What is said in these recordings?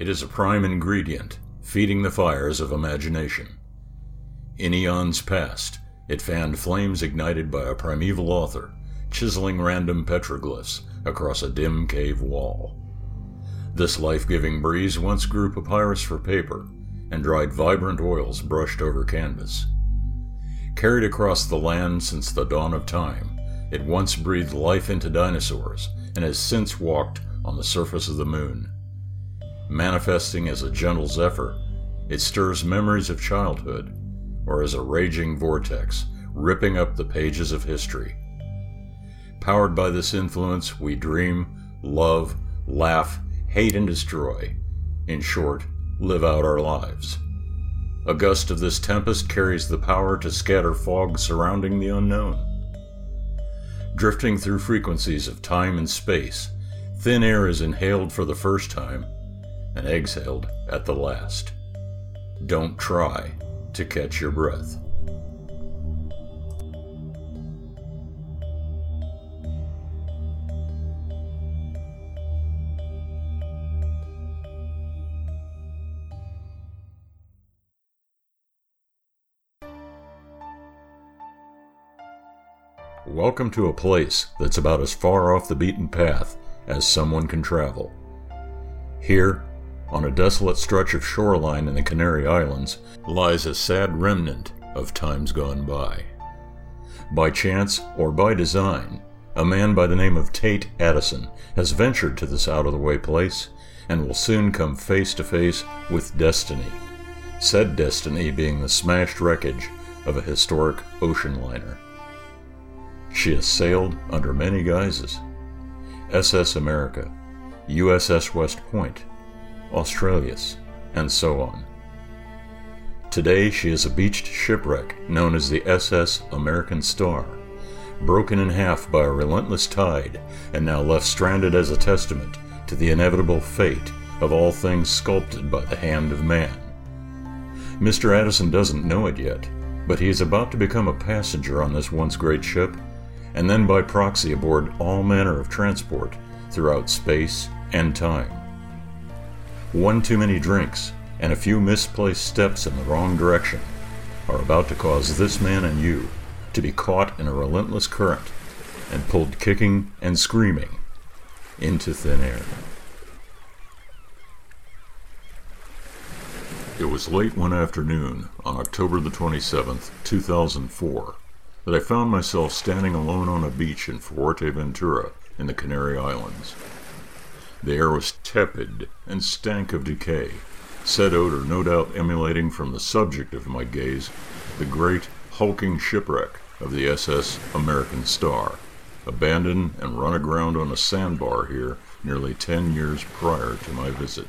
It is a prime ingredient, feeding the fires of imagination. In eons past, it fanned flames ignited by a primeval author, chiseling random petroglyphs across a dim cave wall. This life giving breeze once grew papyrus for paper and dried vibrant oils brushed over canvas. Carried across the land since the dawn of time, it once breathed life into dinosaurs and has since walked on the surface of the moon. Manifesting as a gentle zephyr, it stirs memories of childhood, or as a raging vortex ripping up the pages of history. Powered by this influence, we dream, love, laugh, hate, and destroy. In short, live out our lives. A gust of this tempest carries the power to scatter fog surrounding the unknown. Drifting through frequencies of time and space, thin air is inhaled for the first time and exhaled at the last. Don't try to catch your breath. Welcome to a place that's about as far off the beaten path as someone can travel. Here, on a desolate stretch of shoreline in the Canary Islands, lies a sad remnant of times gone by. By chance or by design, a man by the name of Tate Addison has ventured to this out of the way place and will soon come face to face with destiny. Said destiny being the smashed wreckage of a historic ocean liner. She has sailed under many guises SS America, USS West Point, Australis, and so on. Today she is a beached shipwreck known as the SS American Star, broken in half by a relentless tide and now left stranded as a testament to the inevitable fate of all things sculpted by the hand of man. Mr. Addison doesn't know it yet, but he is about to become a passenger on this once great ship, and then by proxy aboard all manner of transport throughout space and time. One too many drinks and a few misplaced steps in the wrong direction are about to cause this man and you to be caught in a relentless current and pulled kicking and screaming into thin air. It was late one afternoon on October the 27th, 2004, that I found myself standing alone on a beach in Fuerteventura in the Canary Islands. The air was tepid and stank of decay, said odor no doubt emanating from the subject of my gaze, the great, hulking shipwreck of the SS American Star, abandoned and run aground on a sandbar here nearly ten years prior to my visit.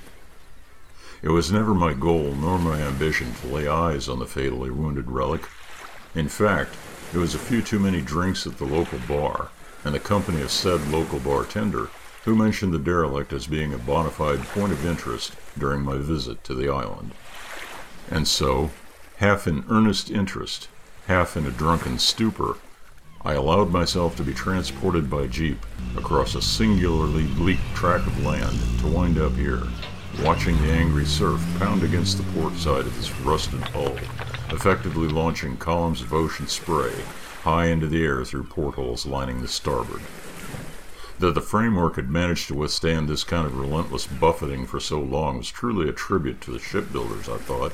It was never my goal nor my ambition to lay eyes on the fatally wounded relic. In fact, it was a few too many drinks at the local bar, and the company of said local bartender who mentioned the derelict as being a bona fide point of interest during my visit to the island. And so, half in earnest interest, half in a drunken stupor, I allowed myself to be transported by jeep across a singularly bleak tract of land to wind up here, watching the angry surf pound against the port side of this rusted hull, effectively launching columns of ocean spray high into the air through portholes lining the starboard. That the framework had managed to withstand this kind of relentless buffeting for so long was truly a tribute to the shipbuilders, I thought.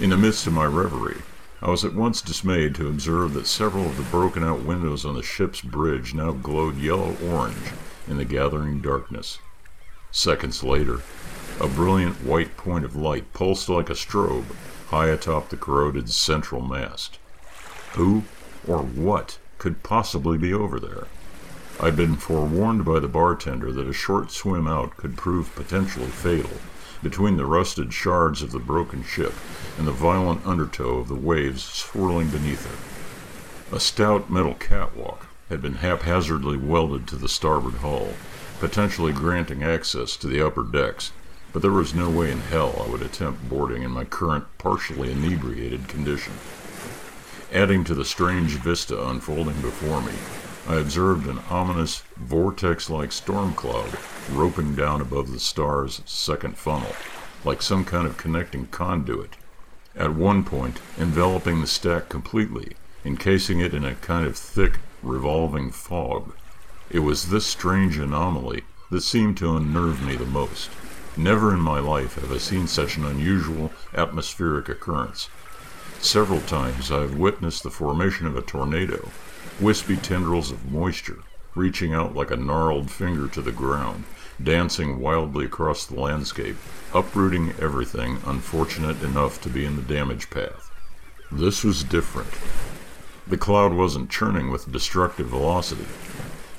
In the midst of my reverie, I was at once dismayed to observe that several of the broken out windows on the ship's bridge now glowed yellow orange in the gathering darkness. Seconds later, a brilliant white point of light pulsed like a strobe high atop the corroded central mast. Who or what could possibly be over there? I'd been forewarned by the bartender that a short swim out could prove potentially fatal between the rusted shards of the broken ship and the violent undertow of the waves swirling beneath her. A stout metal catwalk had been haphazardly welded to the starboard hull, potentially granting access to the upper decks, but there was no way in hell I would attempt boarding in my current partially inebriated condition. Adding to the strange vista unfolding before me, I observed an ominous, vortex like storm cloud roping down above the star's second funnel, like some kind of connecting conduit. At one point, enveloping the stack completely, encasing it in a kind of thick, revolving fog. It was this strange anomaly that seemed to unnerve me the most. Never in my life have I seen such an unusual atmospheric occurrence. Several times I have witnessed the formation of a tornado, wispy tendrils of moisture reaching out like a gnarled finger to the ground, dancing wildly across the landscape, uprooting everything unfortunate enough to be in the damage path. This was different. The cloud wasn't churning with destructive velocity.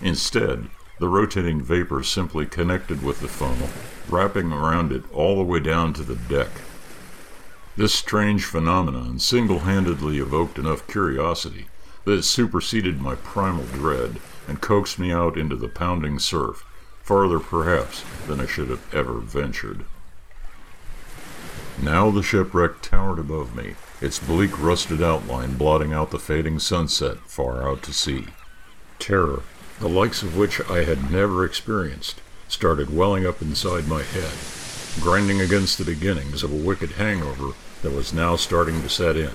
Instead, the rotating vapor simply connected with the funnel, wrapping around it all the way down to the deck. This strange phenomenon single handedly evoked enough curiosity that it superseded my primal dread and coaxed me out into the pounding surf, farther perhaps than I should have ever ventured. Now the shipwreck towered above me, its bleak rusted outline blotting out the fading sunset far out to sea. Terror, the likes of which I had never experienced, started welling up inside my head, grinding against the beginnings of a wicked hangover that was now starting to set in.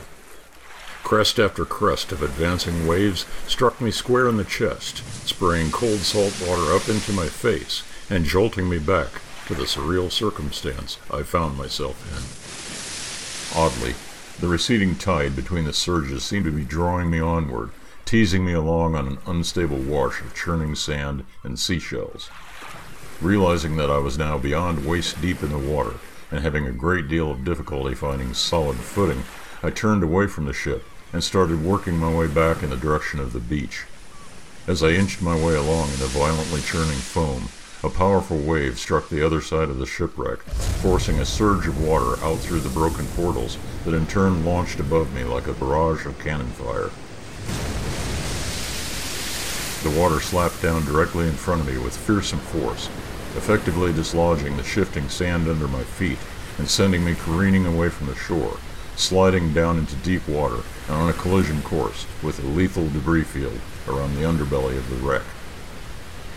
Crest after crest of advancing waves struck me square in the chest, spraying cold salt water up into my face and jolting me back to the surreal circumstance I found myself in. Oddly, the receding tide between the surges seemed to be drawing me onward, teasing me along on an unstable wash of churning sand and seashells. Realizing that I was now beyond waist deep in the water, and having a great deal of difficulty finding solid footing, I turned away from the ship and started working my way back in the direction of the beach. As I inched my way along in the violently churning foam, a powerful wave struck the other side of the shipwreck, forcing a surge of water out through the broken portals that in turn launched above me like a barrage of cannon fire. The water slapped down directly in front of me with fearsome force, effectively dislodging the shifting sand under my feet and sending me careening away from the shore, sliding down into deep water and on a collision course with a lethal debris field around the underbelly of the wreck.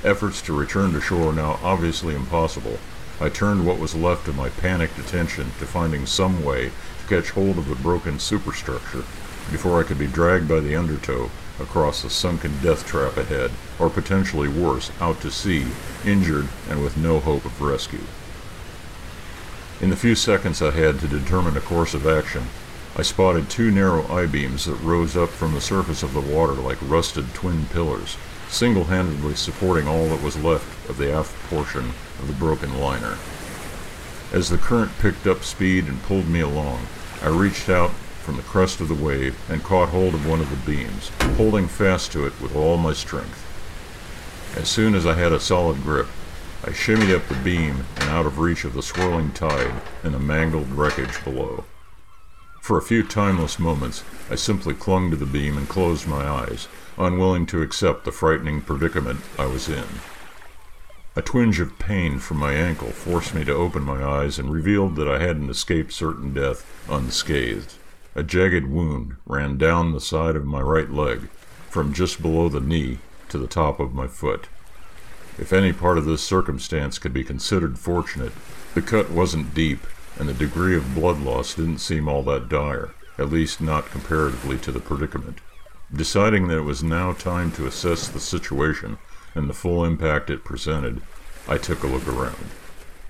Efforts to return to shore now obviously impossible, I turned what was left of my panicked attention to finding some way to catch hold of the broken superstructure before I could be dragged by the undertow across a sunken death trap ahead, or potentially worse, out to sea, injured and with no hope of rescue. In the few seconds I had to determine a course of action, I spotted two narrow I-beams that rose up from the surface of the water like rusted twin pillars, single-handedly supporting all that was left of the aft portion of the broken liner. As the current picked up speed and pulled me along, I reached out from the crest of the wave and caught hold of one of the beams, holding fast to it with all my strength. As soon as I had a solid grip, I shimmied up the beam and out of reach of the swirling tide and the mangled wreckage below. For a few timeless moments, I simply clung to the beam and closed my eyes, unwilling to accept the frightening predicament I was in. A twinge of pain from my ankle forced me to open my eyes and revealed that I hadn't escaped certain death unscathed. A jagged wound ran down the side of my right leg, from just below the knee to the top of my foot. If any part of this circumstance could be considered fortunate, the cut wasn't deep, and the degree of blood loss didn't seem all that dire, at least not comparatively to the predicament. Deciding that it was now time to assess the situation and the full impact it presented, I took a look around.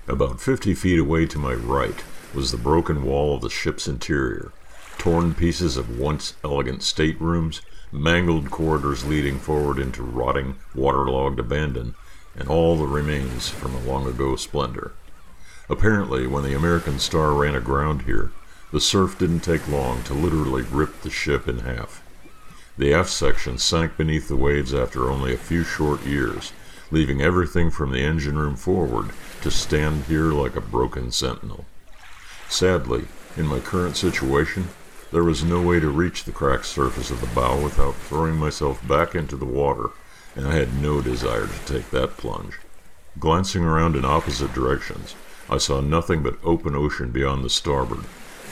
About fifty feet away to my right was the broken wall of the ship's interior, torn pieces of once elegant staterooms, mangled corridors leading forward into rotting, waterlogged abandon, and all the remains from a long ago splendor. Apparently, when the American Star ran aground here, the surf didn't take long to literally rip the ship in half. The aft section sank beneath the waves after only a few short years, leaving everything from the engine room forward to stand here like a broken sentinel. Sadly, in my current situation, there was no way to reach the cracked surface of the bow without throwing myself back into the water and I had no desire to take that plunge. Glancing around in opposite directions, I saw nothing but open ocean beyond the starboard,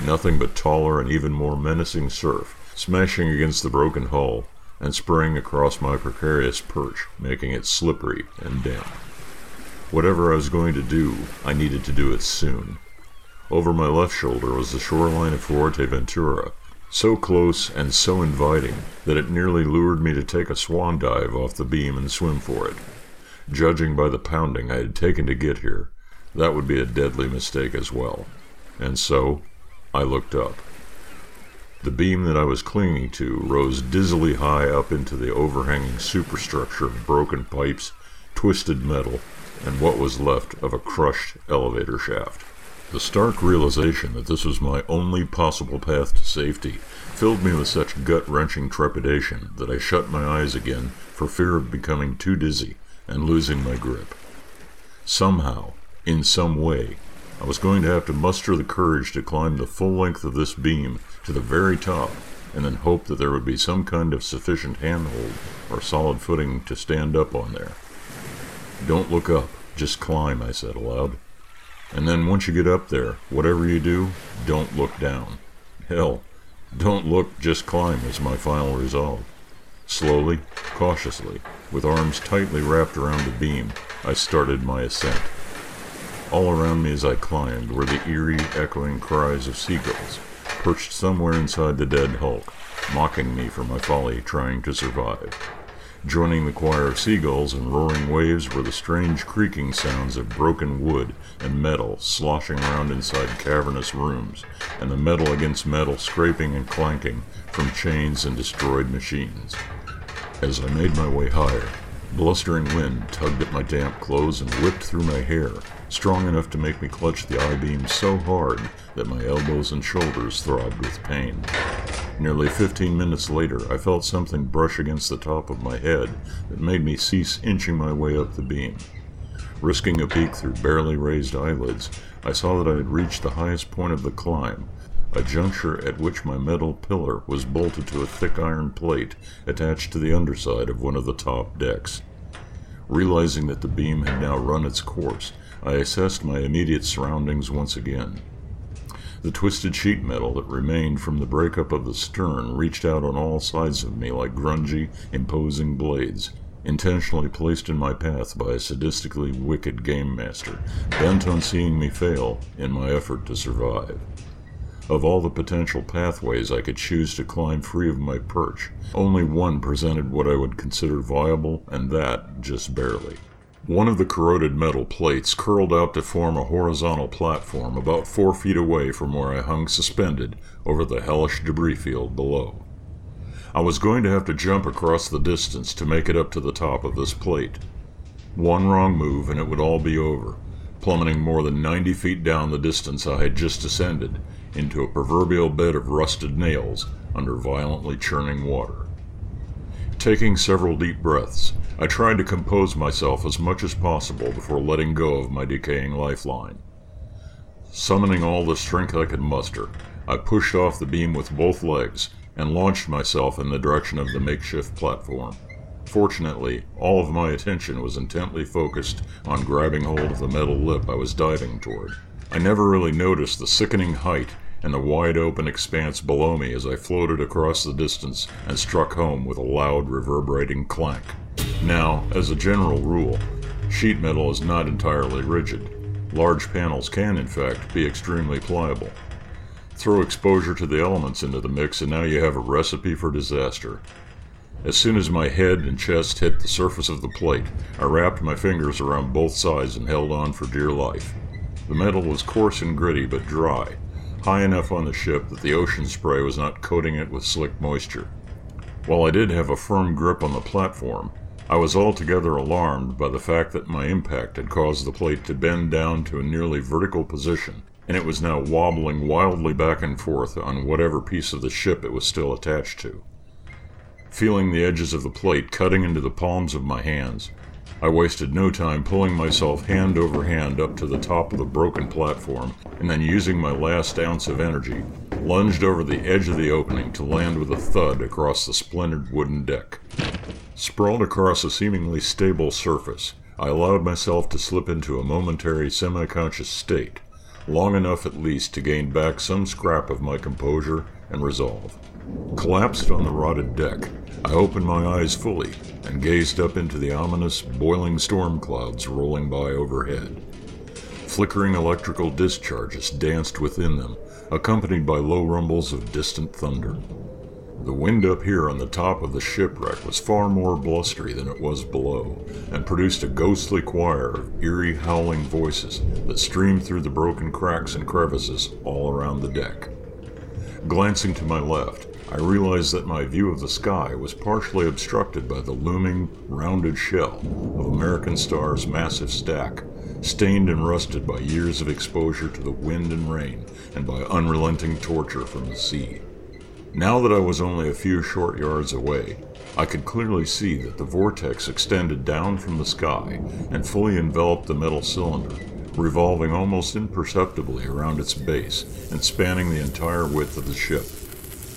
nothing but taller and even more menacing surf smashing against the broken hull, and spraying across my precarious perch, making it slippery and damp. Whatever I was going to do, I needed to do it soon. Over my left shoulder was the shoreline of Fuerteventura, so close and so inviting that it nearly lured me to take a swan dive off the beam and swim for it. Judging by the pounding I had taken to get here, that would be a deadly mistake as well. And so, I looked up. The beam that I was clinging to rose dizzily high up into the overhanging superstructure of broken pipes, twisted metal, and what was left of a crushed elevator shaft. The stark realization that this was my only possible path to safety filled me with such gut wrenching trepidation that I shut my eyes again for fear of becoming too dizzy and losing my grip. Somehow, in some way, I was going to have to muster the courage to climb the full length of this beam to the very top and then hope that there would be some kind of sufficient handhold or solid footing to stand up on there. Don't look up, just climb, I said aloud. And then once you get up there, whatever you do, don't look down. Hell, don't look, just climb is my final resolve. Slowly, cautiously, with arms tightly wrapped around the beam, I started my ascent. All around me as I climbed were the eerie, echoing cries of seagulls, perched somewhere inside the dead hulk, mocking me for my folly trying to survive. Joining the choir of seagulls and roaring waves were the strange creaking sounds of broken wood and metal sloshing around inside cavernous rooms, and the metal against metal scraping and clanking from chains and destroyed machines. As I made my way higher, blustering wind tugged at my damp clothes and whipped through my hair, strong enough to make me clutch the I-beam so hard that my elbows and shoulders throbbed with pain. Nearly 15 minutes later, I felt something brush against the top of my head that made me cease inching my way up the beam. Risking a peek through barely raised eyelids, I saw that I had reached the highest point of the climb, a juncture at which my metal pillar was bolted to a thick iron plate attached to the underside of one of the top decks. Realizing that the beam had now run its course, I assessed my immediate surroundings once again. The twisted sheet metal that remained from the breakup of the stern reached out on all sides of me like grungy, imposing blades, intentionally placed in my path by a sadistically wicked game master, bent on seeing me fail in my effort to survive. Of all the potential pathways I could choose to climb free of my perch, only one presented what I would consider viable, and that just barely. One of the corroded metal plates curled out to form a horizontal platform about four feet away from where I hung suspended over the hellish debris field below. I was going to have to jump across the distance to make it up to the top of this plate. One wrong move and it would all be over, plummeting more than 90 feet down the distance I had just ascended into a proverbial bed of rusted nails under violently churning water. Taking several deep breaths, I tried to compose myself as much as possible before letting go of my decaying lifeline. Summoning all the strength I could muster, I pushed off the beam with both legs and launched myself in the direction of the makeshift platform. Fortunately, all of my attention was intently focused on grabbing hold of the metal lip I was diving toward. I never really noticed the sickening height and the wide open expanse below me as I floated across the distance and struck home with a loud reverberating clank. Now, as a general rule, sheet metal is not entirely rigid. Large panels can, in fact, be extremely pliable. Throw exposure to the elements into the mix, and now you have a recipe for disaster. As soon as my head and chest hit the surface of the plate, I wrapped my fingers around both sides and held on for dear life. The metal was coarse and gritty, but dry, high enough on the ship that the ocean spray was not coating it with slick moisture. While I did have a firm grip on the platform, I was altogether alarmed by the fact that my impact had caused the plate to bend down to a nearly vertical position, and it was now wobbling wildly back and forth on whatever piece of the ship it was still attached to. Feeling the edges of the plate cutting into the palms of my hands, I wasted no time pulling myself hand over hand up to the top of the broken platform, and then using my last ounce of energy, lunged over the edge of the opening to land with a thud across the splintered wooden deck. Sprawled across a seemingly stable surface, I allowed myself to slip into a momentary semi conscious state, long enough at least to gain back some scrap of my composure and resolve. Collapsed on the rotted deck, I opened my eyes fully and gazed up into the ominous, boiling storm clouds rolling by overhead. Flickering electrical discharges danced within them, accompanied by low rumbles of distant thunder. The wind up here on the top of the shipwreck was far more blustery than it was below, and produced a ghostly choir of eerie howling voices that streamed through the broken cracks and crevices all around the deck. Glancing to my left, I realized that my view of the sky was partially obstructed by the looming, rounded shell of American Star's massive stack, stained and rusted by years of exposure to the wind and rain and by unrelenting torture from the sea. Now that I was only a few short yards away, I could clearly see that the vortex extended down from the sky and fully enveloped the metal cylinder, revolving almost imperceptibly around its base and spanning the entire width of the ship.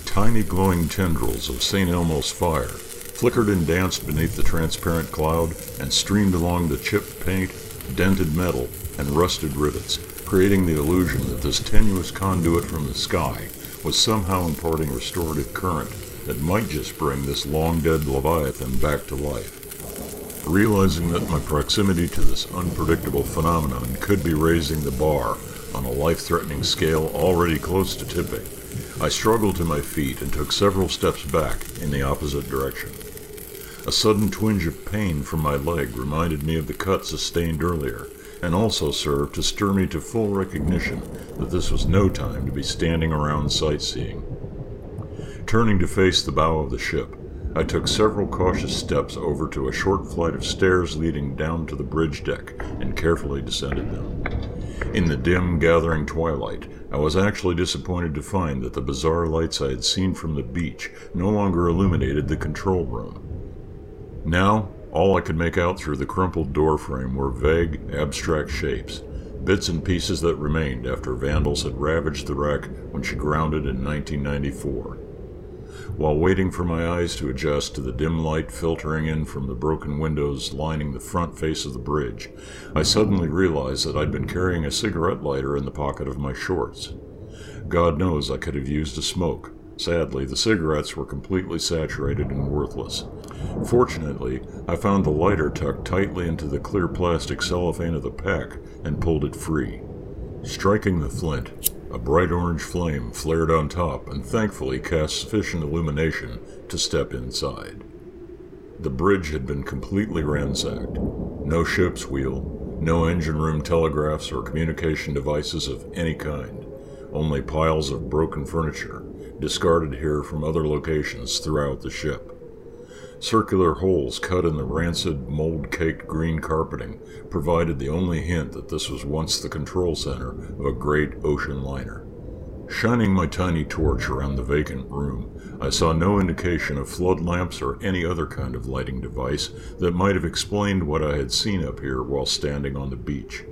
Tiny glowing tendrils of St. Elmo's fire flickered and danced beneath the transparent cloud and streamed along the chipped paint, dented metal, and rusted rivets, creating the illusion that this tenuous conduit from the sky was somehow imparting restorative current that might just bring this long dead Leviathan back to life. Realizing that my proximity to this unpredictable phenomenon could be raising the bar on a life threatening scale already close to tipping, I struggled to my feet and took several steps back in the opposite direction. A sudden twinge of pain from my leg reminded me of the cut sustained earlier, and also served to stir me to full recognition that this was no time to be standing around sightseeing. Turning to face the bow of the ship, I took several cautious steps over to a short flight of stairs leading down to the bridge deck and carefully descended them. In the dim, gathering twilight, I was actually disappointed to find that the bizarre lights I had seen from the beach no longer illuminated the control room. Now, all I could make out through the crumpled doorframe were vague, abstract shapes, bits and pieces that remained after vandals had ravaged the wreck when she grounded in 1994. While waiting for my eyes to adjust to the dim light filtering in from the broken windows lining the front face of the bridge, I suddenly realized that I'd been carrying a cigarette lighter in the pocket of my shorts. God knows I could have used a smoke, Sadly, the cigarettes were completely saturated and worthless. Fortunately, I found the lighter tucked tightly into the clear plastic cellophane of the pack and pulled it free. Striking the flint, a bright orange flame flared on top and thankfully cast sufficient illumination to step inside. The bridge had been completely ransacked. No ship's wheel, no engine room telegraphs or communication devices of any kind, only piles of broken furniture discarded here from other locations throughout the ship. Circular holes cut in the rancid, mold caked green carpeting provided the only hint that this was once the control center of a great ocean liner. Shining my tiny torch around the vacant room, I saw no indication of flood lamps or any other kind of lighting device that might have explained what I had seen up here while standing on the beach.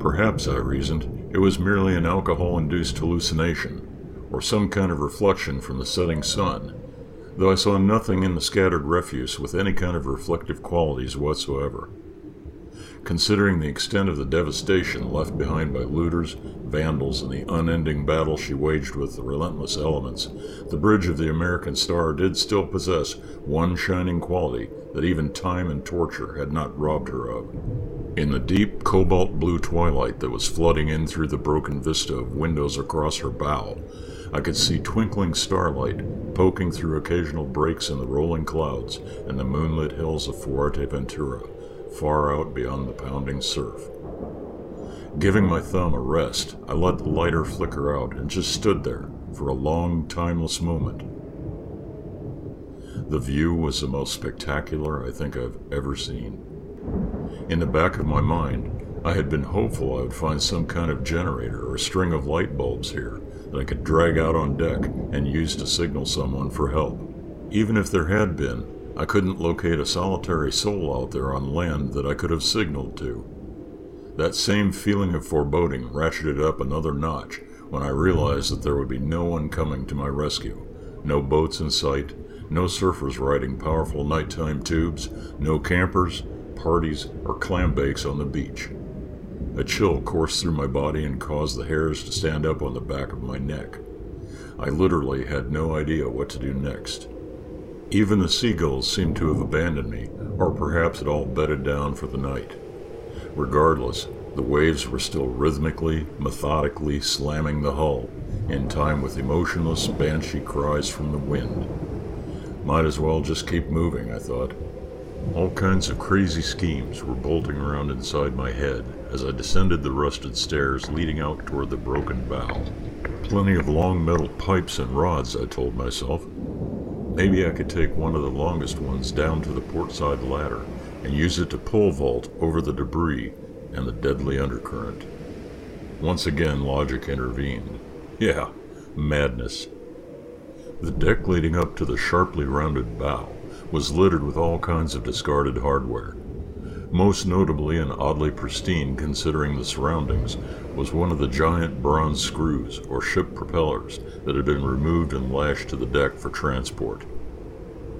Perhaps, I reasoned, it was merely an alcohol induced hallucination, or some kind of reflection from the setting sun, though I saw nothing in the scattered refuse with any kind of reflective qualities whatsoever. Considering the extent of the devastation left behind by looters, vandals, and the unending battle she waged with the relentless elements, the bridge of the American Star did still possess one shining quality that even time and torture had not robbed her of. In the deep cobalt blue twilight that was flooding in through the broken vista of windows across her bow, I could see twinkling starlight poking through occasional breaks in the rolling clouds and the moonlit hills of Fuerteventura, far out beyond the pounding surf. Giving my thumb a rest, I let the lighter flicker out and just stood there for a long, timeless moment. The view was the most spectacular I think I've ever seen. In the back of my mind, I had been hopeful I would find some kind of generator or string of light bulbs here, that I could drag out on deck and use to signal someone for help. Even if there had been, I couldn't locate a solitary soul out there on land that I could have signaled to. That same feeling of foreboding ratcheted up another notch when I realized that there would be no one coming to my rescue. No boats in sight, no surfers riding powerful nighttime tubes, no campers, parties, or clam bakes on the beach. A chill coursed through my body and caused the hairs to stand up on the back of my neck. I literally had no idea what to do next. Even the seagulls seemed to have abandoned me, or perhaps had all bedded down for the night. Regardless, the waves were still rhythmically, methodically slamming the hull, in time with emotionless banshee cries from the wind. Might as well just keep moving, I thought. All kinds of crazy schemes were bolting around inside my head as I descended the rusted stairs leading out toward the broken bow. Plenty of long metal pipes and rods, I told myself. Maybe I could take one of the longest ones down to the portside ladder and use it to pole vault over the debris and the deadly undercurrent. Once again, logic intervened. Yeah, madness. The deck leading up to the sharply rounded bow was littered with all kinds of discarded hardware. Most notably and oddly pristine considering the surroundings was one of the giant bronze screws or ship propellers that had been removed and lashed to the deck for transport.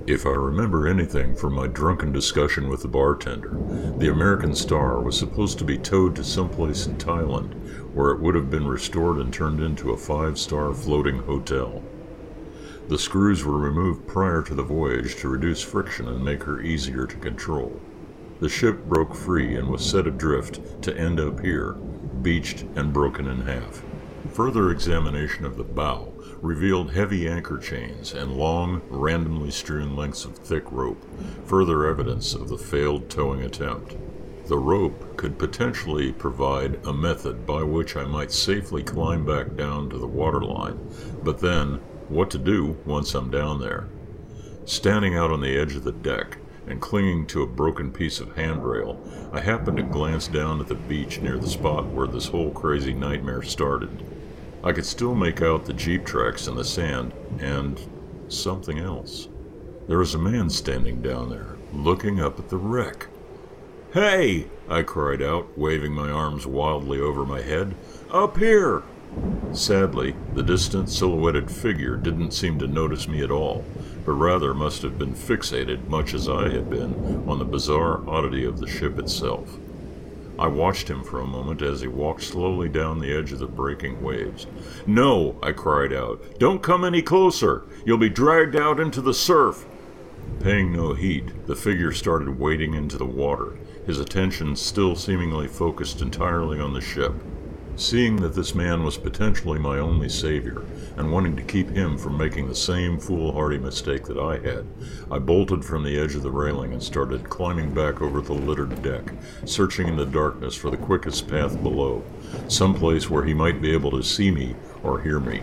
If I remember anything from my drunken discussion with the bartender, the American Star was supposed to be towed to someplace in Thailand where it would have been restored and turned into a five star floating hotel. The screws were removed prior to the voyage to reduce friction and make her easier to control. The ship broke free and was set adrift to end up here, beached and broken in half. Further examination of the bow revealed heavy anchor chains and long, randomly strewn lengths of thick rope, further evidence of the failed towing attempt. The rope could potentially provide a method by which I might safely climb back down to the waterline, but then what to do once I'm down there. Standing out on the edge of the deck and clinging to a broken piece of handrail, I happened to glance down at the beach near the spot where this whole crazy nightmare started. I could still make out the jeep tracks in the sand and something else. There was a man standing down there, looking up at the wreck. Hey! I cried out, waving my arms wildly over my head. Up here! Sadly, the distant silhouetted figure didn't seem to notice me at all, but rather must have been fixated, much as I had been, on the bizarre oddity of the ship itself. I watched him for a moment as he walked slowly down the edge of the breaking waves. No, I cried out. Don't come any closer. You'll be dragged out into the surf. Paying no heed, the figure started wading into the water, his attention still seemingly focused entirely on the ship. Seeing that this man was potentially my only savior, and wanting to keep him from making the same foolhardy mistake that I had, I bolted from the edge of the railing and started climbing back over the littered deck, searching in the darkness for the quickest path below, some place where he might be able to see me or hear me.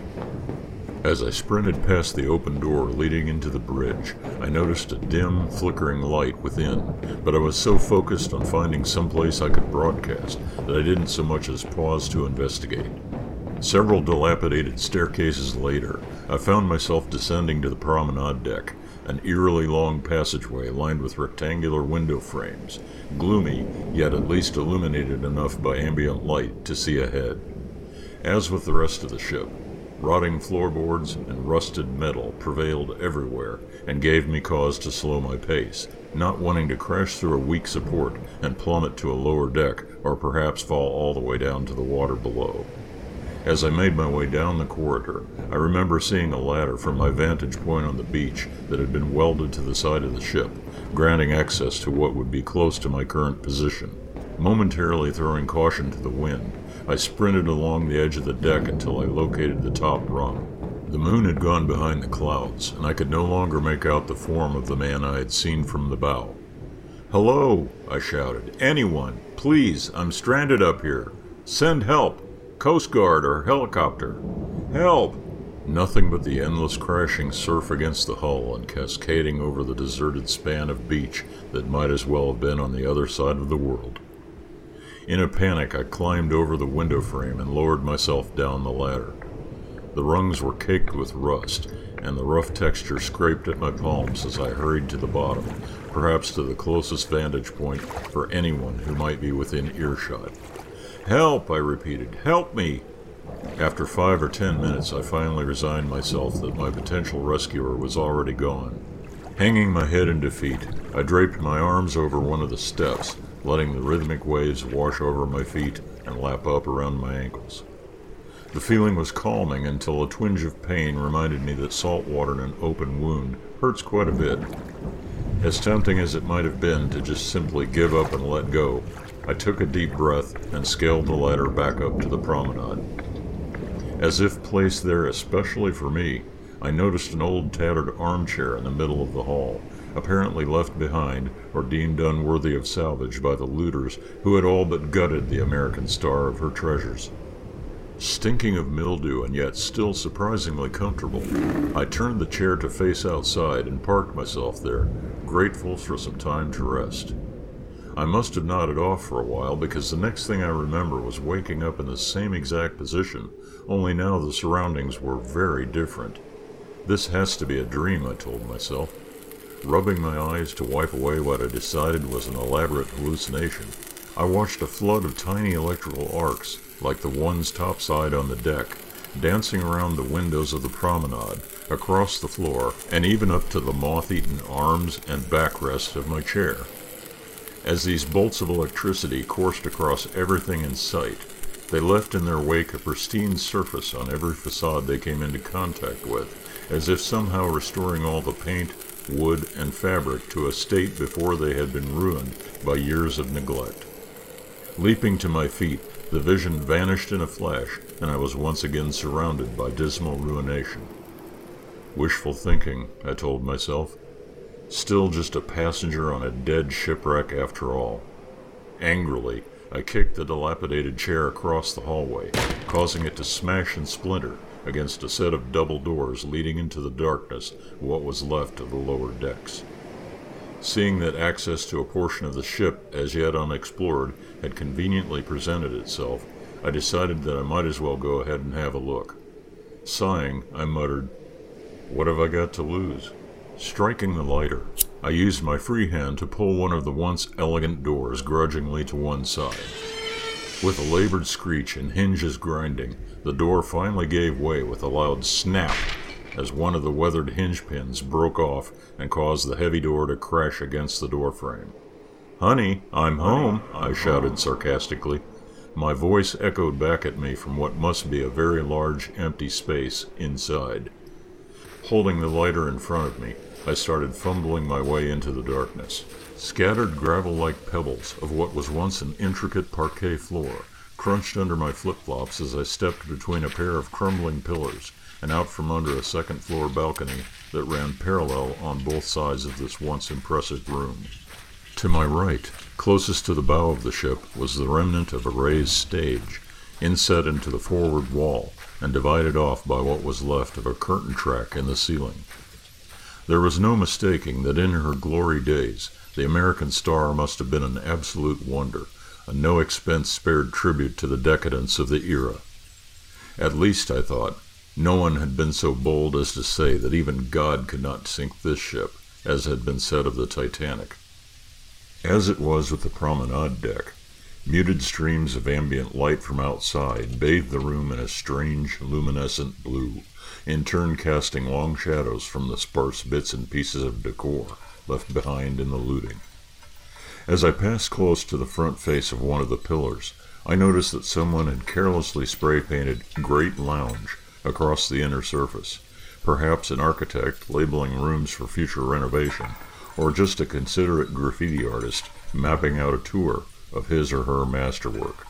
As I sprinted past the open door leading into the bridge, I noticed a dim, flickering light within, but I was so focused on finding some place I could broadcast that I didn't so much as pause to investigate. Several dilapidated staircases later, I found myself descending to the promenade deck, an eerily long passageway lined with rectangular window frames, gloomy, yet at least illuminated enough by ambient light to see ahead. As with the rest of the ship, Rotting floorboards and rusted metal prevailed everywhere and gave me cause to slow my pace, not wanting to crash through a weak support and plummet to a lower deck or perhaps fall all the way down to the water below. As I made my way down the corridor, I remember seeing a ladder from my vantage point on the beach that had been welded to the side of the ship, granting access to what would be close to my current position. Momentarily throwing caution to the wind, I sprinted along the edge of the deck until I located the top rung. The moon had gone behind the clouds, and I could no longer make out the form of the man I had seen from the bow. Hello, I shouted. Anyone, please, I'm stranded up here. Send help. Coast Guard or helicopter. Help! Nothing but the endless crashing surf against the hull and cascading over the deserted span of beach that might as well have been on the other side of the world. In a panic, I climbed over the window frame and lowered myself down the ladder. The rungs were caked with rust, and the rough texture scraped at my palms as I hurried to the bottom, perhaps to the closest vantage point for anyone who might be within earshot. Help! I repeated. Help me! After five or ten minutes, I finally resigned myself that my potential rescuer was already gone. Hanging my head in defeat, I draped my arms over one of the steps letting the rhythmic waves wash over my feet and lap up around my ankles. The feeling was calming until a twinge of pain reminded me that salt water in an open wound hurts quite a bit. As tempting as it might have been to just simply give up and let go, I took a deep breath and scaled the ladder back up to the promenade. As if placed there especially for me, I noticed an old tattered armchair in the middle of the hall, apparently left behind or deemed unworthy of salvage by the looters who had all but gutted the American star of her treasures. Stinking of mildew and yet still surprisingly comfortable, I turned the chair to face outside and parked myself there, grateful for some time to rest. I must have nodded off for a while because the next thing I remember was waking up in the same exact position, only now the surroundings were very different. This has to be a dream, I told myself. Rubbing my eyes to wipe away what I decided was an elaborate hallucination, I watched a flood of tiny electrical arcs like the ones topside on the deck, dancing around the windows of the promenade, across the floor, and even up to the moth eaten arms and backrest of my chair. As these bolts of electricity coursed across everything in sight, they left in their wake a pristine surface on every facade they came into contact with, as if somehow restoring all the paint, wood, and fabric to a state before they had been ruined by years of neglect. Leaping to my feet, the vision vanished in a flash, and I was once again surrounded by dismal ruination. Wishful thinking, I told myself. Still just a passenger on a dead shipwreck after all. Angrily, I kicked the dilapidated chair across the hallway, causing it to smash and splinter against a set of double doors leading into the darkness what was left of the lower decks. Seeing that access to a portion of the ship as yet unexplored had conveniently presented itself, I decided that I might as well go ahead and have a look. Sighing, I muttered, What have I got to lose? Striking the lighter, I used my free hand to pull one of the once elegant doors grudgingly to one side. With a labored screech and hinges grinding, the door finally gave way with a loud snap as one of the weathered hinge pins broke off and caused the heavy door to crash against the doorframe. Honey, I'm home, I shouted sarcastically. My voice echoed back at me from what must be a very large empty space inside. Holding the lighter in front of me, I started fumbling my way into the darkness. Scattered gravel like pebbles of what was once an intricate parquet floor crunched under my flip flops as I stepped between a pair of crumbling pillars and out from under a second floor balcony that ran parallel on both sides of this once impressive room. To my right, closest to the bow of the ship, was the remnant of a raised stage, inset into the forward wall and divided off by what was left of a curtain track in the ceiling. There was no mistaking that in her glory days the American Star must have been an absolute wonder, a no expense spared tribute to the decadence of the era. At least, I thought, no one had been so bold as to say that even God could not sink this ship, as had been said of the Titanic. As it was with the promenade deck, muted streams of ambient light from outside bathed the room in a strange, luminescent blue, in turn casting long shadows from the sparse bits and pieces of decor left behind in the looting. As I passed close to the front face of one of the pillars, I noticed that someone had carelessly spray painted Great Lounge across the inner surface, perhaps an architect labeling rooms for future renovation, or just a considerate graffiti artist mapping out a tour of his or her masterwork.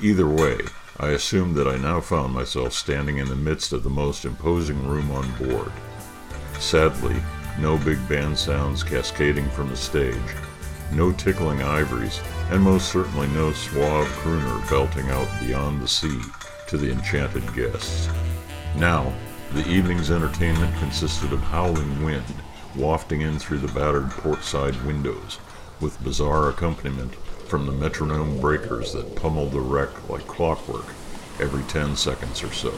Either way, I assumed that I now found myself standing in the midst of the most imposing room on board. Sadly, no big band sounds cascading from the stage, no tickling ivories, and most certainly no suave crooner belting out beyond the sea to the enchanted guests. Now, the evening's entertainment consisted of howling wind wafting in through the battered port side windows, with bizarre accompaniment from the metronome breakers that pummeled the wreck like clockwork every ten seconds or so.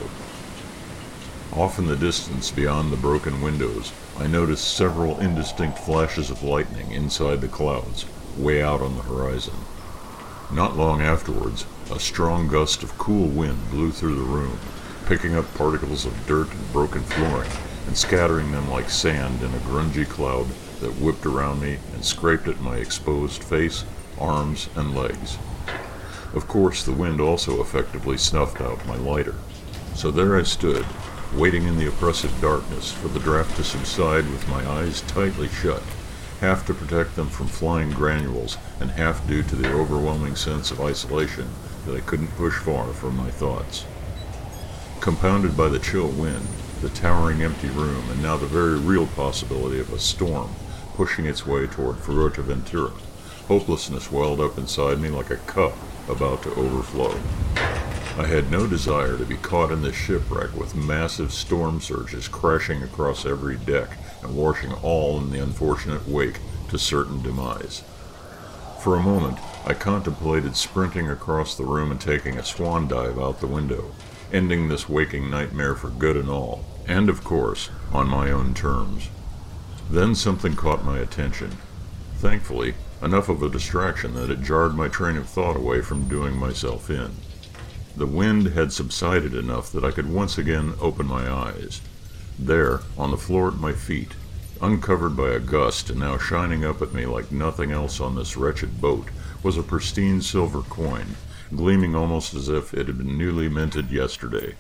Off in the distance beyond the broken windows, I noticed several indistinct flashes of lightning inside the clouds, way out on the horizon. Not long afterwards, a strong gust of cool wind blew through the room, picking up particles of dirt and broken flooring and scattering them like sand in a grungy cloud that whipped around me and scraped at my exposed face, arms, and legs. Of course, the wind also effectively snuffed out my lighter. So there I stood, waiting in the oppressive darkness for the draft to subside with my eyes tightly shut, half to protect them from flying granules and half due to the overwhelming sense of isolation that I couldn't push far from my thoughts. Compounded by the chill wind, the towering empty room, and now the very real possibility of a storm pushing its way toward Fuerteventura, hopelessness welled up inside me like a cup about to overflow. I had no desire to be caught in this shipwreck with massive storm surges crashing across every deck and washing all in the unfortunate wake to certain demise. For a moment, I contemplated sprinting across the room and taking a swan dive out the window, ending this waking nightmare for good and all, and of course, on my own terms. Then something caught my attention. Thankfully, enough of a distraction that it jarred my train of thought away from doing myself in. The wind had subsided enough that I could once again open my eyes. There, on the floor at my feet, uncovered by a gust and now shining up at me like nothing else on this wretched boat, was a pristine silver coin, gleaming almost as if it had been newly minted yesterday.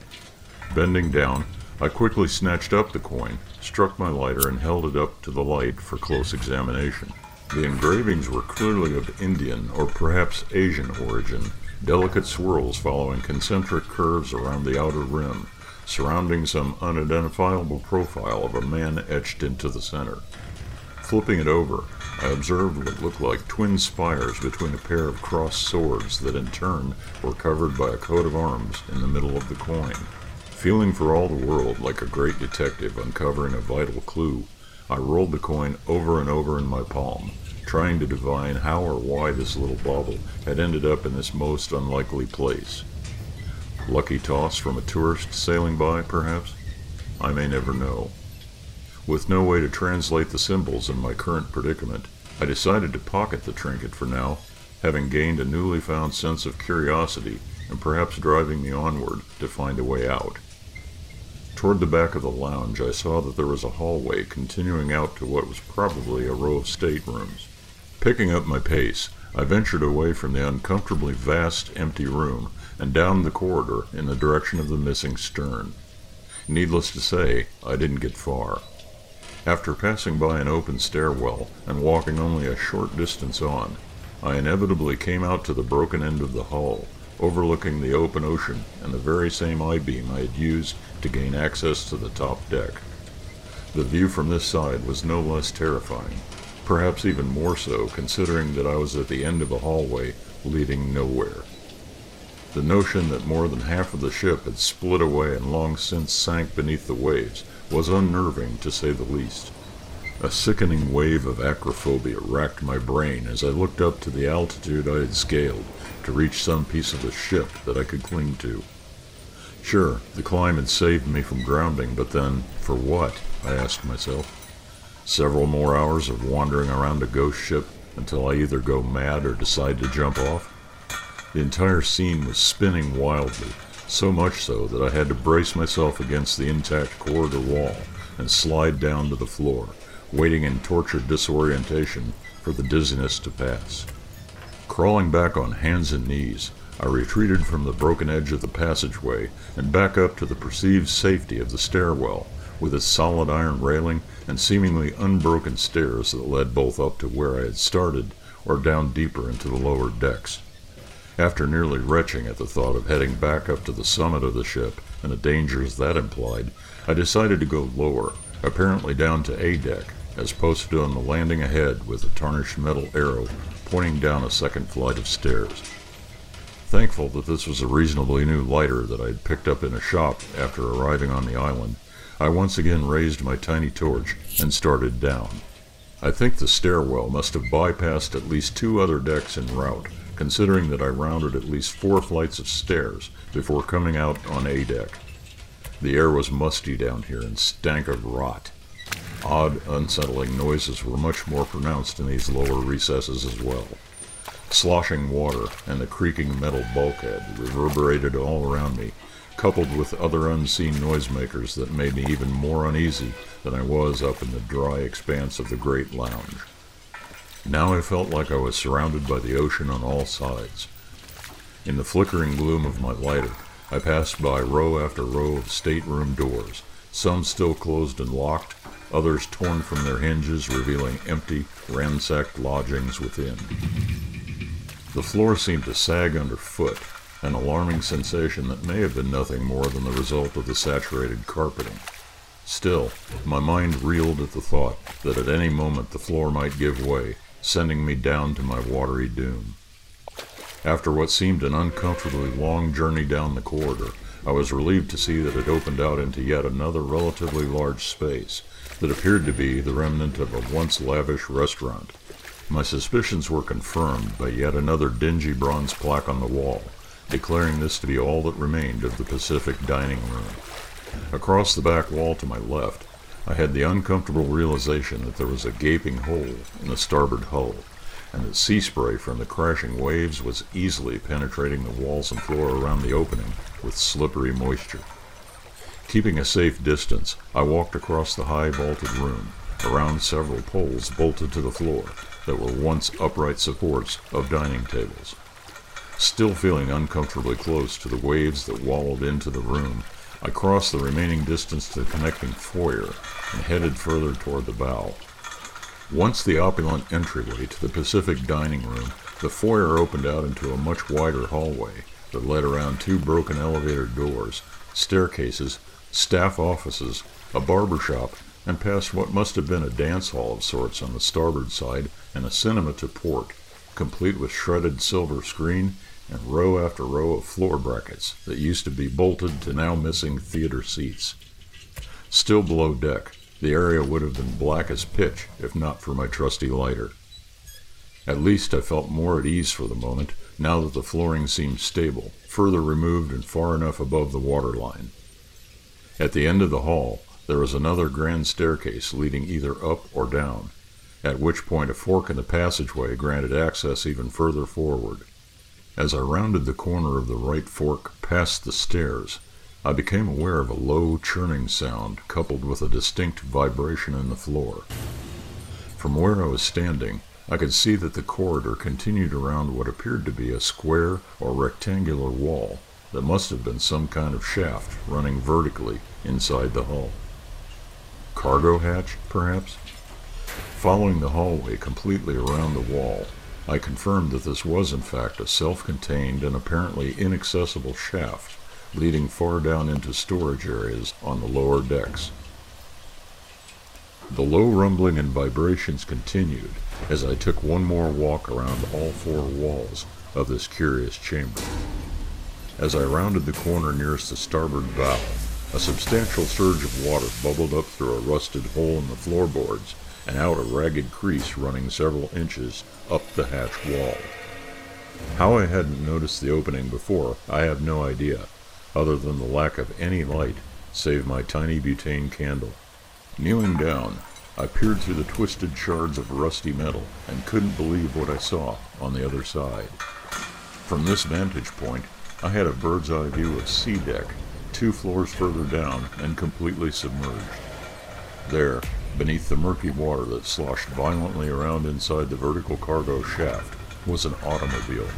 Bending down, I quickly snatched up the coin, struck my lighter, and held it up to the light for close examination. The engravings were clearly of Indian or perhaps Asian origin, delicate swirls following concentric curves around the outer rim, surrounding some unidentifiable profile of a man etched into the center. Flipping it over, I observed what looked like twin spires between a pair of crossed swords that in turn were covered by a coat of arms in the middle of the coin. Feeling for all the world like a great detective uncovering a vital clue, I rolled the coin over and over in my palm, trying to divine how or why this little bauble had ended up in this most unlikely place. Lucky toss from a tourist sailing by, perhaps? I may never know. With no way to translate the symbols in my current predicament, I decided to pocket the trinket for now, having gained a newly found sense of curiosity and perhaps driving me onward to find a way out. Toward the back of the lounge, I saw that there was a hallway continuing out to what was probably a row of staterooms. Picking up my pace, I ventured away from the uncomfortably vast, empty room and down the corridor in the direction of the missing stern. Needless to say, I didn't get far. After passing by an open stairwell and walking only a short distance on, I inevitably came out to the broken end of the hull, overlooking the open ocean and the very same I-beam I had used to gain access to the top deck. The view from this side was no less terrifying, perhaps even more so considering that I was at the end of a hallway leading nowhere. The notion that more than half of the ship had split away and long since sank beneath the waves was unnerving to say the least. A sickening wave of acrophobia racked my brain as I looked up to the altitude I had scaled to reach some piece of the ship that I could cling to. Sure, the climb had saved me from grounding, but then, for what? I asked myself. Several more hours of wandering around a ghost ship until I either go mad or decide to jump off? The entire scene was spinning wildly, so much so that I had to brace myself against the intact corridor wall and slide down to the floor, waiting in tortured disorientation for the dizziness to pass. Crawling back on hands and knees, I retreated from the broken edge of the passageway and back up to the perceived safety of the stairwell with its solid iron railing and seemingly unbroken stairs that led both up to where I had started or down deeper into the lower decks. After nearly retching at the thought of heading back up to the summit of the ship and the dangers that implied, I decided to go lower, apparently down to A deck, as posted on the landing ahead with a tarnished metal arrow pointing down a second flight of stairs. Thankful that this was a reasonably new lighter that I had picked up in a shop after arriving on the island, I once again raised my tiny torch and started down. I think the stairwell must have bypassed at least two other decks en route, considering that I rounded at least four flights of stairs before coming out on A deck. The air was musty down here and stank of rot. Odd, unsettling noises were much more pronounced in these lower recesses as well. Sloshing water and the creaking metal bulkhead reverberated all around me, coupled with other unseen noisemakers that made me even more uneasy than I was up in the dry expanse of the great lounge. Now I felt like I was surrounded by the ocean on all sides. In the flickering gloom of my lighter, I passed by row after row of stateroom doors, some still closed and locked, others torn from their hinges, revealing empty, ransacked lodgings within. The floor seemed to sag underfoot, an alarming sensation that may have been nothing more than the result of the saturated carpeting. Still, my mind reeled at the thought that at any moment the floor might give way, sending me down to my watery doom. After what seemed an uncomfortably long journey down the corridor, I was relieved to see that it opened out into yet another relatively large space that appeared to be the remnant of a once lavish restaurant. My suspicions were confirmed by yet another dingy bronze plaque on the wall, declaring this to be all that remained of the Pacific dining room. Across the back wall to my left, I had the uncomfortable realization that there was a gaping hole in the starboard hull, and that sea spray from the crashing waves was easily penetrating the walls and floor around the opening with slippery moisture. Keeping a safe distance, I walked across the high vaulted room, around several poles bolted to the floor that were once upright supports of dining tables. Still feeling uncomfortably close to the waves that wallowed into the room, I crossed the remaining distance to the connecting foyer and headed further toward the bow. Once the opulent entryway to the Pacific dining room, the foyer opened out into a much wider hallway that led around two broken elevator doors, staircases, staff offices, a barber shop, and past what must have been a dance hall of sorts on the starboard side and a cinema to port, complete with shredded silver screen and row after row of floor brackets that used to be bolted to now missing theater seats. Still below deck, the area would have been black as pitch if not for my trusty lighter. At least I felt more at ease for the moment, now that the flooring seemed stable, further removed and far enough above the waterline. At the end of the hall, there was another grand staircase leading either up or down, at which point a fork in the passageway granted access even further forward. As I rounded the corner of the right fork past the stairs, I became aware of a low churning sound coupled with a distinct vibration in the floor. From where I was standing, I could see that the corridor continued around what appeared to be a square or rectangular wall that must have been some kind of shaft running vertically inside the hull. Cargo hatch, perhaps? Following the hallway completely around the wall, I confirmed that this was in fact a self-contained and apparently inaccessible shaft leading far down into storage areas on the lower decks. The low rumbling and vibrations continued as I took one more walk around all four walls of this curious chamber. As I rounded the corner nearest the starboard bow, a substantial surge of water bubbled up through a rusted hole in the floorboards and out a ragged crease running several inches up the hatch wall. How I hadn't noticed the opening before, I have no idea, other than the lack of any light save my tiny butane candle. Kneeling down, I peered through the twisted shards of rusty metal and couldn't believe what I saw on the other side. From this vantage point, I had a bird's eye view of sea deck, two floors further down and completely submerged. There, beneath the murky water that sloshed violently around inside the vertical cargo shaft, was an automobile.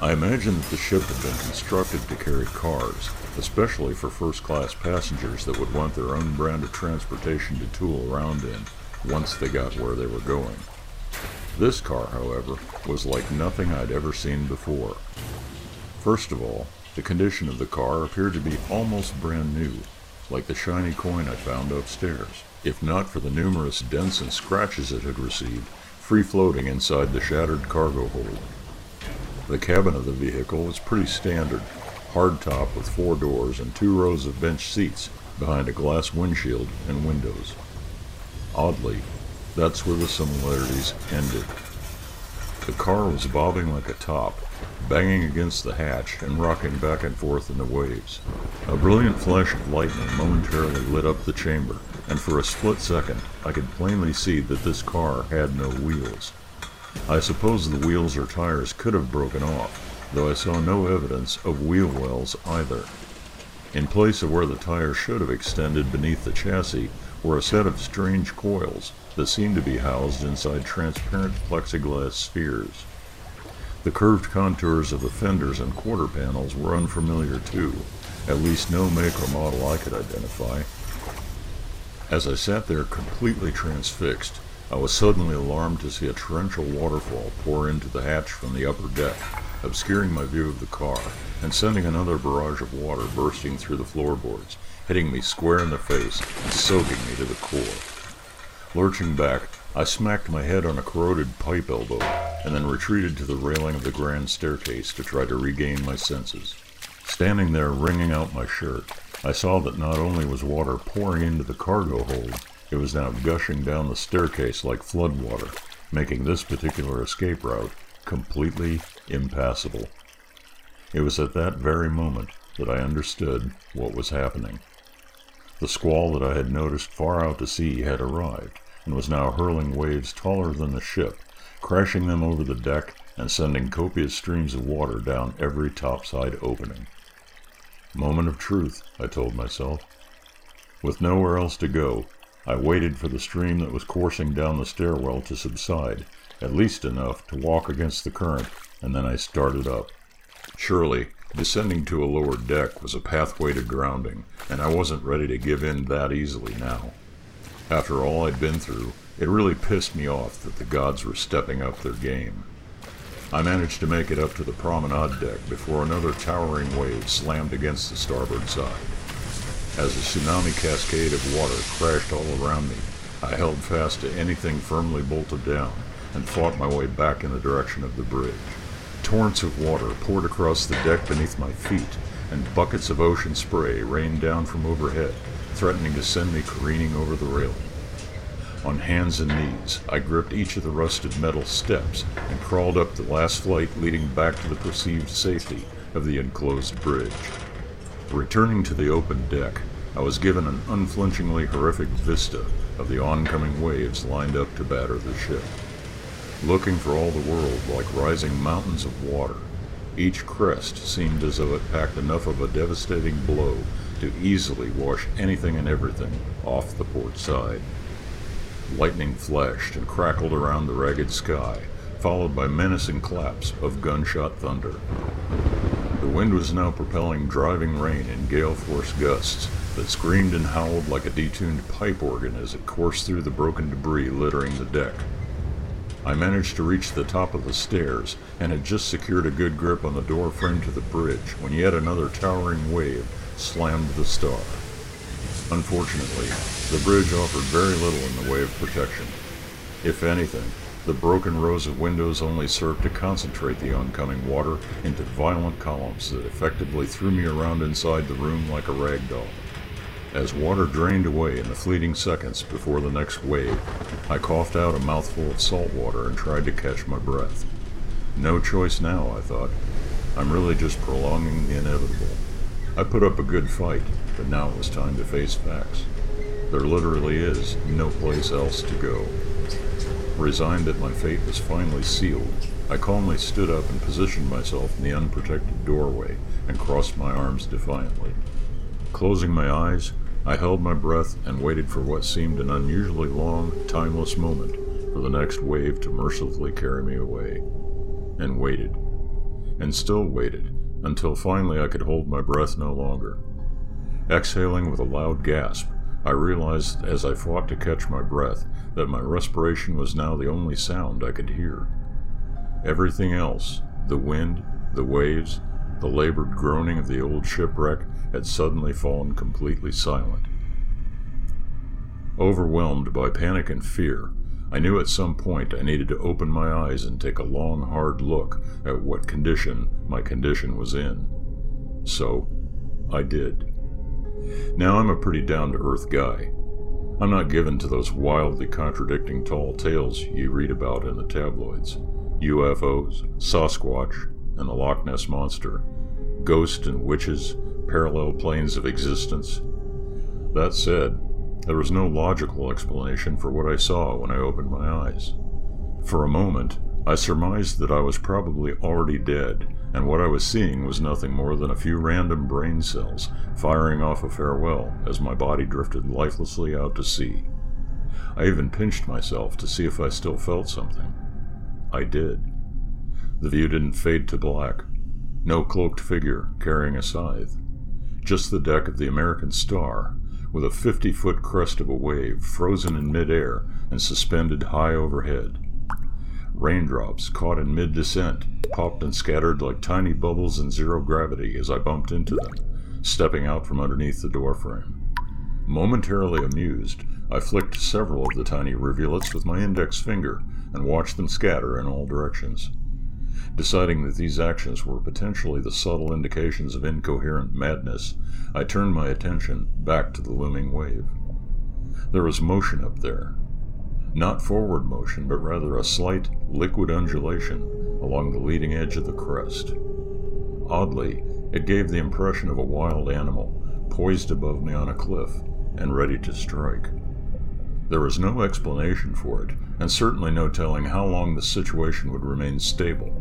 I imagine that the ship had been constructed to carry cars, especially for first class passengers that would want their own brand of transportation to tool around in once they got where they were going. This car, however, was like nothing I'd ever seen before. First of all, the condition of the car appeared to be almost brand new, like the shiny coin I found upstairs, if not for the numerous dents and scratches it had received, free floating inside the shattered cargo hold. The cabin of the vehicle was pretty standard, hardtop with four doors and two rows of bench seats behind a glass windshield and windows. Oddly, that's where the similarities ended. The car was bobbing like a top, banging against the hatch and rocking back and forth in the waves. A brilliant flash of lightning momentarily lit up the chamber, and for a split second I could plainly see that this car had no wheels. I suppose the wheels or tires could have broken off, though I saw no evidence of wheel wells either. In place of where the tire should have extended beneath the chassis were a set of strange coils that seemed to be housed inside transparent plexiglass spheres. The curved contours of the fenders and quarter panels were unfamiliar too, at least no make or model I could identify. As I sat there completely transfixed, I was suddenly alarmed to see a torrential waterfall pour into the hatch from the upper deck, obscuring my view of the car, and sending another barrage of water bursting through the floorboards, hitting me square in the face and soaking me to the core. Lurching back, I smacked my head on a corroded pipe elbow, and then retreated to the railing of the grand staircase to try to regain my senses. Standing there wringing out my shirt, I saw that not only was water pouring into the cargo hold, it was now gushing down the staircase like floodwater, making this particular escape route completely impassable. It was at that very moment that I understood what was happening. The squall that I had noticed far out to sea had arrived, and was now hurling waves taller than the ship, crashing them over the deck and sending copious streams of water down every topside opening. Moment of truth, I told myself. With nowhere else to go, I waited for the stream that was coursing down the stairwell to subside, at least enough to walk against the current, and then I started up. Surely, descending to a lower deck was a pathway to grounding, and I wasn't ready to give in that easily now. After all I'd been through, it really pissed me off that the gods were stepping up their game. I managed to make it up to the promenade deck before another towering wave slammed against the starboard side. As a tsunami cascade of water crashed all around me, I held fast to anything firmly bolted down and fought my way back in the direction of the bridge. Torrents of water poured across the deck beneath my feet, and buckets of ocean spray rained down from overhead, threatening to send me careening over the railing. On hands and knees, I gripped each of the rusted metal steps and crawled up the last flight leading back to the perceived safety of the enclosed bridge. Returning to the open deck, I was given an unflinchingly horrific vista of the oncoming waves lined up to batter the ship. Looking for all the world like rising mountains of water, each crest seemed as though it packed enough of a devastating blow to easily wash anything and everything off the port side. Lightning flashed and crackled around the ragged sky, followed by menacing claps of gunshot thunder. The wind was now propelling driving rain in gale force gusts that screamed and howled like a detuned pipe organ as it coursed through the broken debris littering the deck. I managed to reach the top of the stairs and had just secured a good grip on the door frame to the bridge when yet another towering wave slammed the star. Unfortunately, the bridge offered very little in the way of protection. If anything, the broken rows of windows only served to concentrate the oncoming water into violent columns that effectively threw me around inside the room like a rag doll. As water drained away in the fleeting seconds before the next wave, I coughed out a mouthful of salt water and tried to catch my breath. No choice now, I thought. I'm really just prolonging the inevitable. I put up a good fight, but now it was time to face facts. There literally is no place else to go. Resigned that my fate was finally sealed, I calmly stood up and positioned myself in the unprotected doorway and crossed my arms defiantly. Closing my eyes, I held my breath and waited for what seemed an unusually long, timeless moment for the next wave to mercifully carry me away. And waited. And still waited until finally I could hold my breath no longer. Exhaling with a loud gasp, I realized as I fought to catch my breath that my respiration was now the only sound I could hear. Everything else, the wind, the waves, the labored groaning of the old shipwreck, had suddenly fallen completely silent. Overwhelmed by panic and fear, I knew at some point I needed to open my eyes and take a long, hard look at what condition my condition was in. So, I did. Now, I'm a pretty down to earth guy. I'm not given to those wildly contradicting tall tales you read about in the tabloids UFOs, Sasquatch, and the Loch Ness Monster, ghosts and witches, parallel planes of existence. That said, there was no logical explanation for what I saw when I opened my eyes. For a moment, I surmised that I was probably already dead and what I was seeing was nothing more than a few random brain cells firing off a farewell as my body drifted lifelessly out to sea. I even pinched myself to see if I still felt something. I did. The view didn't fade to black. No cloaked figure carrying a scythe. Just the deck of the American Star, with a 50 foot crest of a wave frozen in midair and suspended high overhead. Raindrops, caught in mid descent, popped and scattered like tiny bubbles in zero gravity as I bumped into them, stepping out from underneath the doorframe. Momentarily amused, I flicked several of the tiny rivulets with my index finger and watched them scatter in all directions. Deciding that these actions were potentially the subtle indications of incoherent madness, I turned my attention back to the looming wave. There was motion up there. Not forward motion, but rather a slight, liquid undulation along the leading edge of the crest. Oddly, it gave the impression of a wild animal poised above me on a cliff and ready to strike. There was no explanation for it, and certainly no telling how long the situation would remain stable.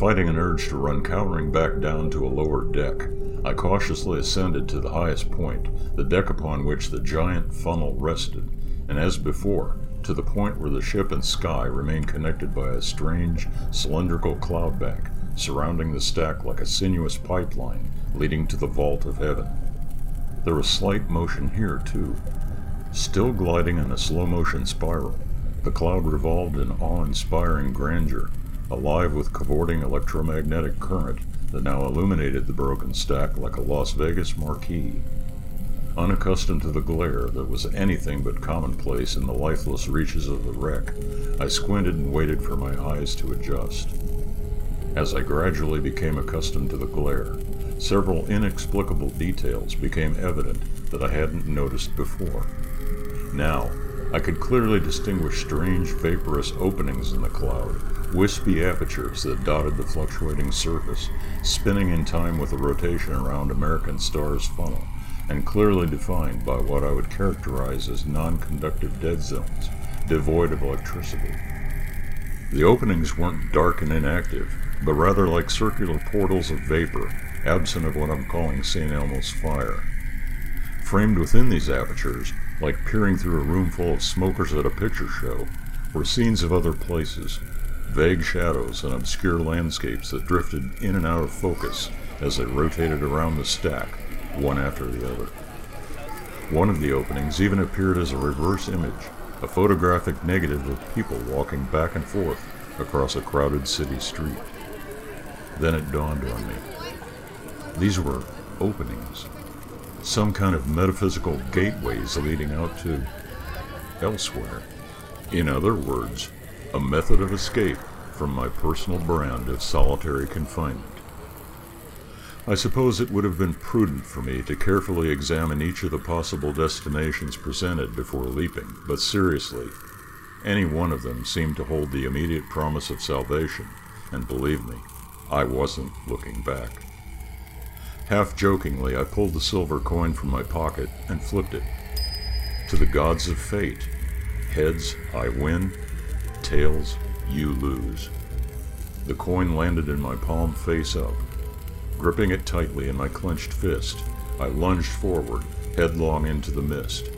Fighting an urge to run cowering back down to a lower deck, I cautiously ascended to the highest point, the deck upon which the giant funnel rested, and as before, to the point where the ship and sky remained connected by a strange, cylindrical cloudbank surrounding the stack like a sinuous pipeline leading to the vault of heaven. There was slight motion here, too. Still gliding in a slow motion spiral, the cloud revolved in awe inspiring grandeur, alive with cavorting electromagnetic current that now illuminated the broken stack like a Las Vegas marquee. Unaccustomed to the glare that was anything but commonplace in the lifeless reaches of the wreck, I squinted and waited for my eyes to adjust. As I gradually became accustomed to the glare, several inexplicable details became evident that I hadn't noticed before. Now, I could clearly distinguish strange vaporous openings in the cloud, wispy apertures that dotted the fluctuating surface, spinning in time with the rotation around American Star's funnel, and clearly defined by what I would characterize as non-conductive dead zones, devoid of electricity. The openings weren't dark and inactive, but rather like circular portals of vapor, absent of what I'm calling St. Elmo's fire. Framed within these apertures like peering through a room full of smokers at a picture show, were scenes of other places, vague shadows and obscure landscapes that drifted in and out of focus as they rotated around the stack, one after the other. One of the openings even appeared as a reverse image, a photographic negative of people walking back and forth across a crowded city street. Then it dawned on me. These were openings some kind of metaphysical gateways leading out to elsewhere. In other words, a method of escape from my personal brand of solitary confinement. I suppose it would have been prudent for me to carefully examine each of the possible destinations presented before leaping, but seriously, any one of them seemed to hold the immediate promise of salvation, and believe me, I wasn't looking back. Half jokingly, I pulled the silver coin from my pocket and flipped it. To the gods of fate. Heads, I win. Tails, you lose. The coin landed in my palm face up. Gripping it tightly in my clenched fist, I lunged forward, headlong into the mist.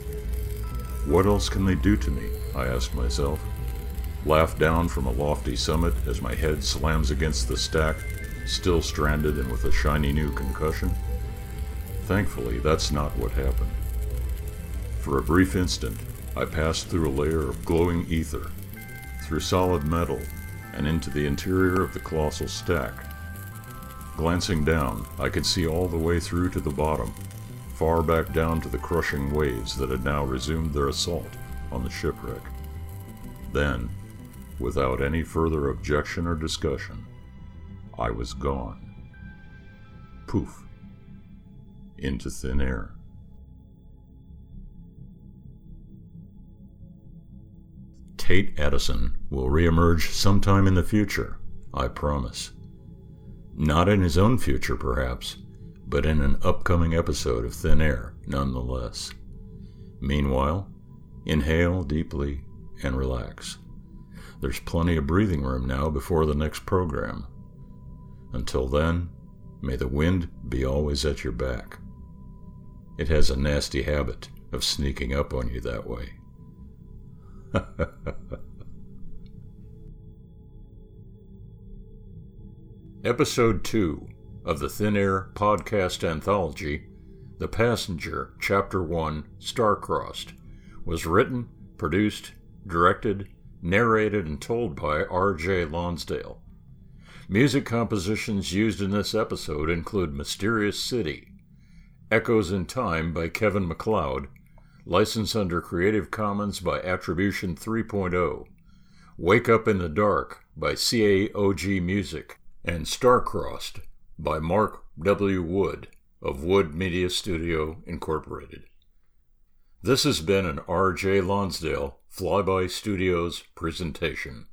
What else can they do to me? I asked myself. Laugh down from a lofty summit as my head slams against the stack still stranded and with a shiny new concussion? Thankfully, that's not what happened. For a brief instant, I passed through a layer of glowing ether, through solid metal, and into the interior of the colossal stack. Glancing down, I could see all the way through to the bottom, far back down to the crushing waves that had now resumed their assault on the shipwreck. Then, without any further objection or discussion, I was gone. Poof. Into thin air. Tate Addison will reemerge sometime in the future, I promise. Not in his own future, perhaps, but in an upcoming episode of Thin Air, nonetheless. Meanwhile, inhale deeply and relax. There's plenty of breathing room now before the next program. Until then, may the wind be always at your back. It has a nasty habit of sneaking up on you that way. Episode 2 of the Thin Air podcast anthology, The Passenger, Chapter 1, Star-Crossed, was written, produced, directed, narrated, and told by R.J. Lonsdale. Music compositions used in this episode include Mysterious City, Echoes in Time by Kevin MacLeod, licensed under Creative Commons by Attribution 3.0, Wake Up in the Dark by CAOG Music, and Star-Crossed by Mark W. Wood of Wood Media Studio Incorporated. This has been an R.J. Lonsdale Flyby Studios presentation.